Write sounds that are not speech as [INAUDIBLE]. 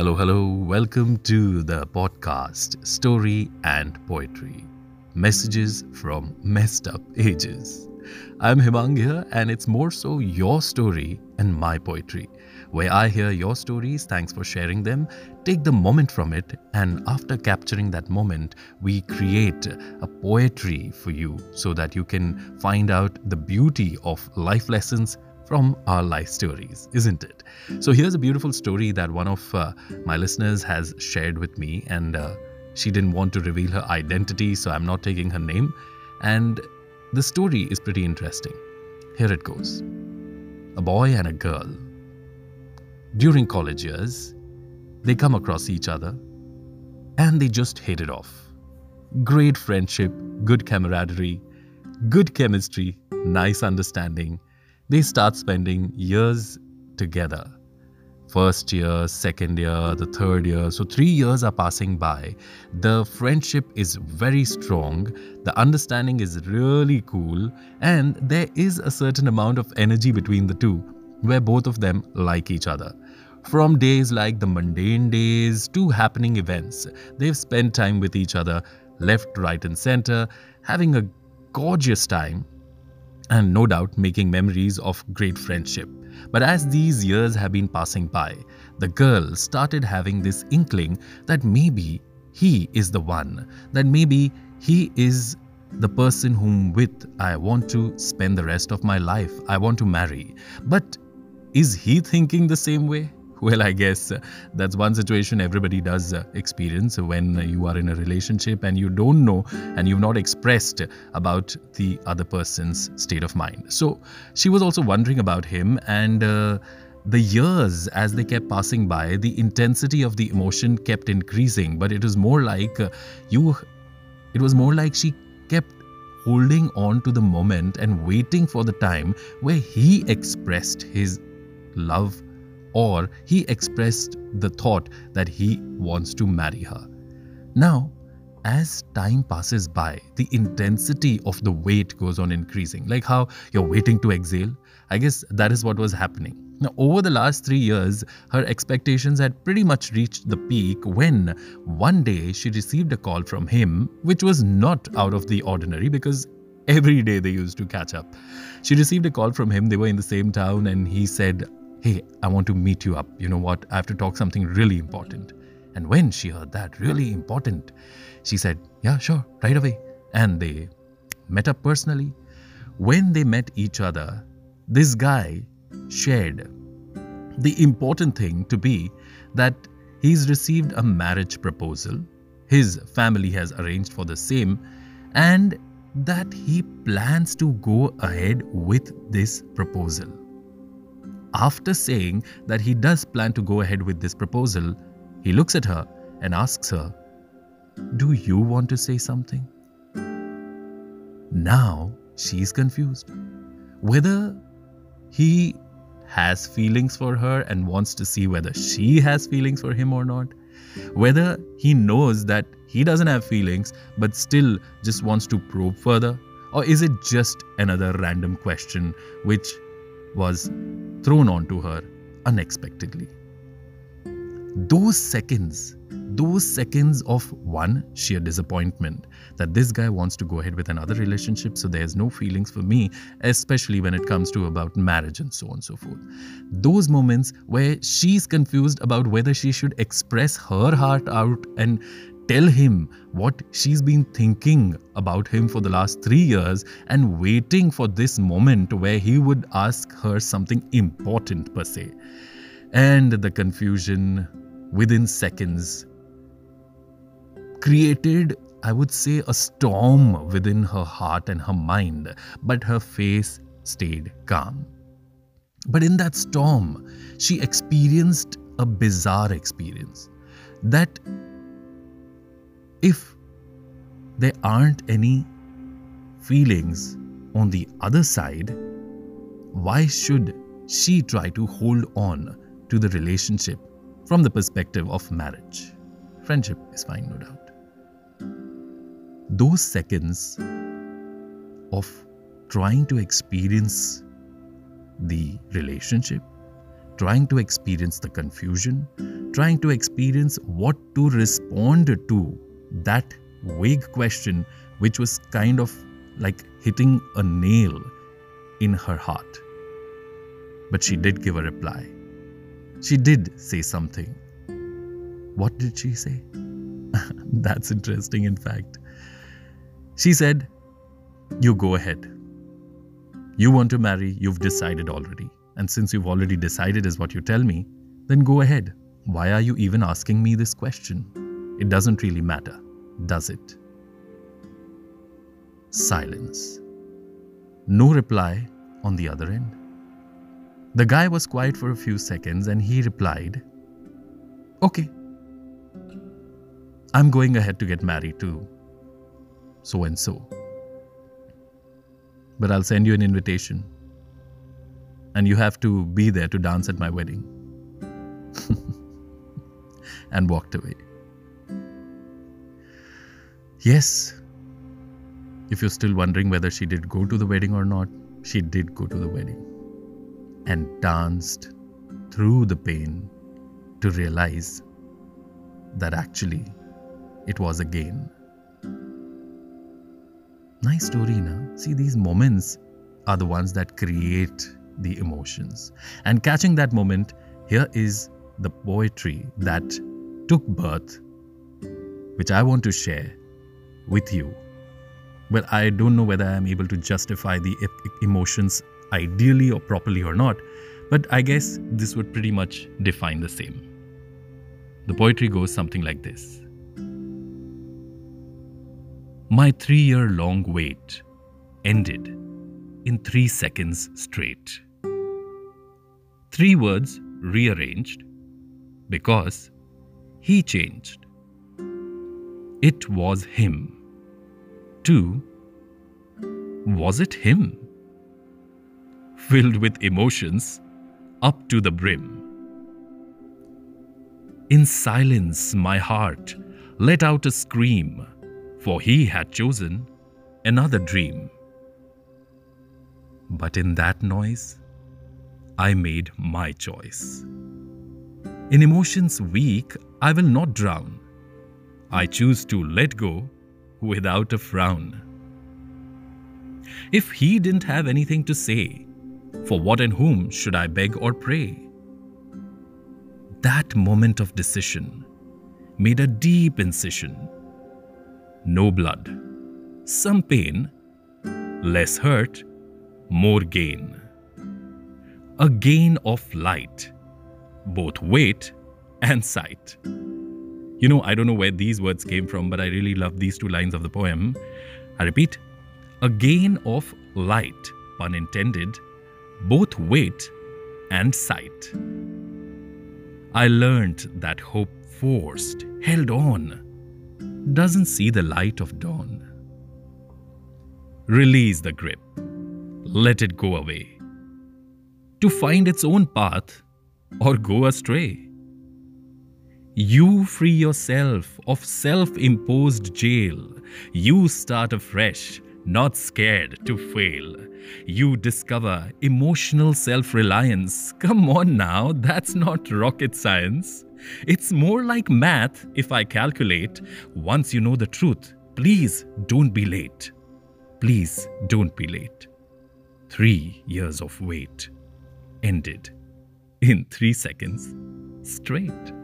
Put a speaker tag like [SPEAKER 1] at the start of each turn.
[SPEAKER 1] Hello, hello. Welcome to the podcast Story and Poetry Messages from Messed Up Ages. I'm Himang here, and it's more so your story and my poetry. Where I hear your stories, thanks for sharing them, take the moment from it, and after capturing that moment, we create a poetry for you so that you can find out the beauty of life lessons from our life stories, isn't it? So, here's a beautiful story that one of uh, my listeners has shared with me, and uh, she didn't want to reveal her identity, so I'm not taking her name. And the story is pretty interesting. Here it goes A boy and a girl. During college years, they come across each other and they just hit it off. Great friendship, good camaraderie, good chemistry, nice understanding they start spending years together. First year, second year, the third year. So, three years are passing by. The friendship is very strong. The understanding is really cool. And there is a certain amount of energy between the two where both of them like each other. From days like the mundane days to happening events, they've spent time with each other, left, right, and center, having a gorgeous time and no doubt making memories of great friendship. But as these years have been passing by, the girl started having this inkling that maybe he is the one, that maybe he is the person whom with I want to spend the rest of my life, I want to marry. But is he thinking the same way? [LAUGHS] Well, I guess uh, that's one situation everybody does uh, experience when you are in a relationship and you don't know and you've not expressed about the other person's state of mind. So she was also wondering about him and. Uh, the years as they kept passing by the intensity of the emotion kept increasing but it was more like uh, you it was more like she kept holding on to the moment and waiting for the time where he expressed his love or he expressed the thought that he wants to marry her. Now, as time passes by, the intensity of the wait goes on increasing. Like how you're waiting to exhale. I guess that is what was happening. Now, over the last three years, her expectations had pretty much reached the peak when one day she received a call from him, which was not out of the ordinary because every day they used to catch up. She received a call from him, they were in the same town, and he said, Hey, I want to meet you up. You know what? I have to talk something really important. And when she heard that, really important, she said, Yeah, sure, right away. And they met up personally. When they met each other, this guy shared the important thing to be that he's received a marriage proposal, his family has arranged for the same, and that he plans to go ahead with this proposal. After saying that he does plan to go ahead with this proposal, he looks at her and asks her, Do you want to say something? Now she's confused. Whether he has feelings for her and wants to see whether she has feelings for him or not. Whether he knows that he doesn't have feelings but still just wants to probe further. Or is it just another random question which was thrown onto her unexpectedly. Those seconds, those seconds of one sheer disappointment that this guy wants to go ahead with another relationship, so there's no feelings for me, especially when it comes to about marriage and so on and so forth. Those moments where she's confused about whether she should express her heart out and tell him what she's been thinking about him for the last three years and waiting for this moment where he would ask her something important, per se. And the confusion within seconds created, I would say, a storm within her heart and her mind, but her face stayed calm. But in that storm, she experienced a bizarre experience that if there aren't any feelings on the other side, why should she try to hold on to the relationship from the perspective of marriage? Friendship is fine, no doubt. Those seconds of trying to experience the relationship, trying to experience the confusion, trying to experience what to respond to that vague question, which was kind of like hitting a nail in her heart. But she did give a reply. She did say something. What did she say? [LAUGHS] That's interesting, in fact. She said, You go ahead. You want to marry, you've decided already. And since you've already decided, is what you tell me, then go ahead. Why are you even asking me this question? It doesn't really matter, does it? Silence. No reply on the other end. The guy was quiet for a few seconds and he replied, Okay. I'm going ahead to get married to so and so. But I'll send you an invitation. And you have to be there to dance at my wedding. [LAUGHS] and walked away. Yes, if you're still wondering whether she did go to the wedding or not, she did go to the wedding and danced through the pain to realize that actually it was a gain. Nice story, na? See, these moments are the ones that create the emotions. And catching that moment, here is the poetry that took birth, which I want to share with you. Well, I don't know whether I'm able to justify the emotions ideally or properly or not, but I guess this would pretty much define the same. The poetry goes something like this My three year long wait ended in three seconds straight. Three words rearranged because he changed. It was him. Two, was it him? filled with emotions up to the brim. In silence, my heart let out a scream, for he had chosen another dream. But in that noise, I made my choice. In emotions weak, I will not drown. I choose to let go without a frown. If he didn't have anything to say, for what and whom should I beg or pray? That moment of decision made a deep incision. No blood, some pain, less hurt, more gain. A gain of light, both weight and sight. You know, I don't know where these words came from, but I really love these two lines of the poem. I repeat, a gain of light, pun intended, both weight and sight. I learned that hope forced, held on, doesn't see the light of dawn. Release the grip, let it go away, to find its own path or go astray. You free yourself of self imposed jail. You start afresh not scared to fail. You discover emotional self reliance. Come on now, that's not rocket science. It's more like math if I calculate. Once you know the truth, please don't be late. Please don't be late. Three years of wait ended in three seconds straight.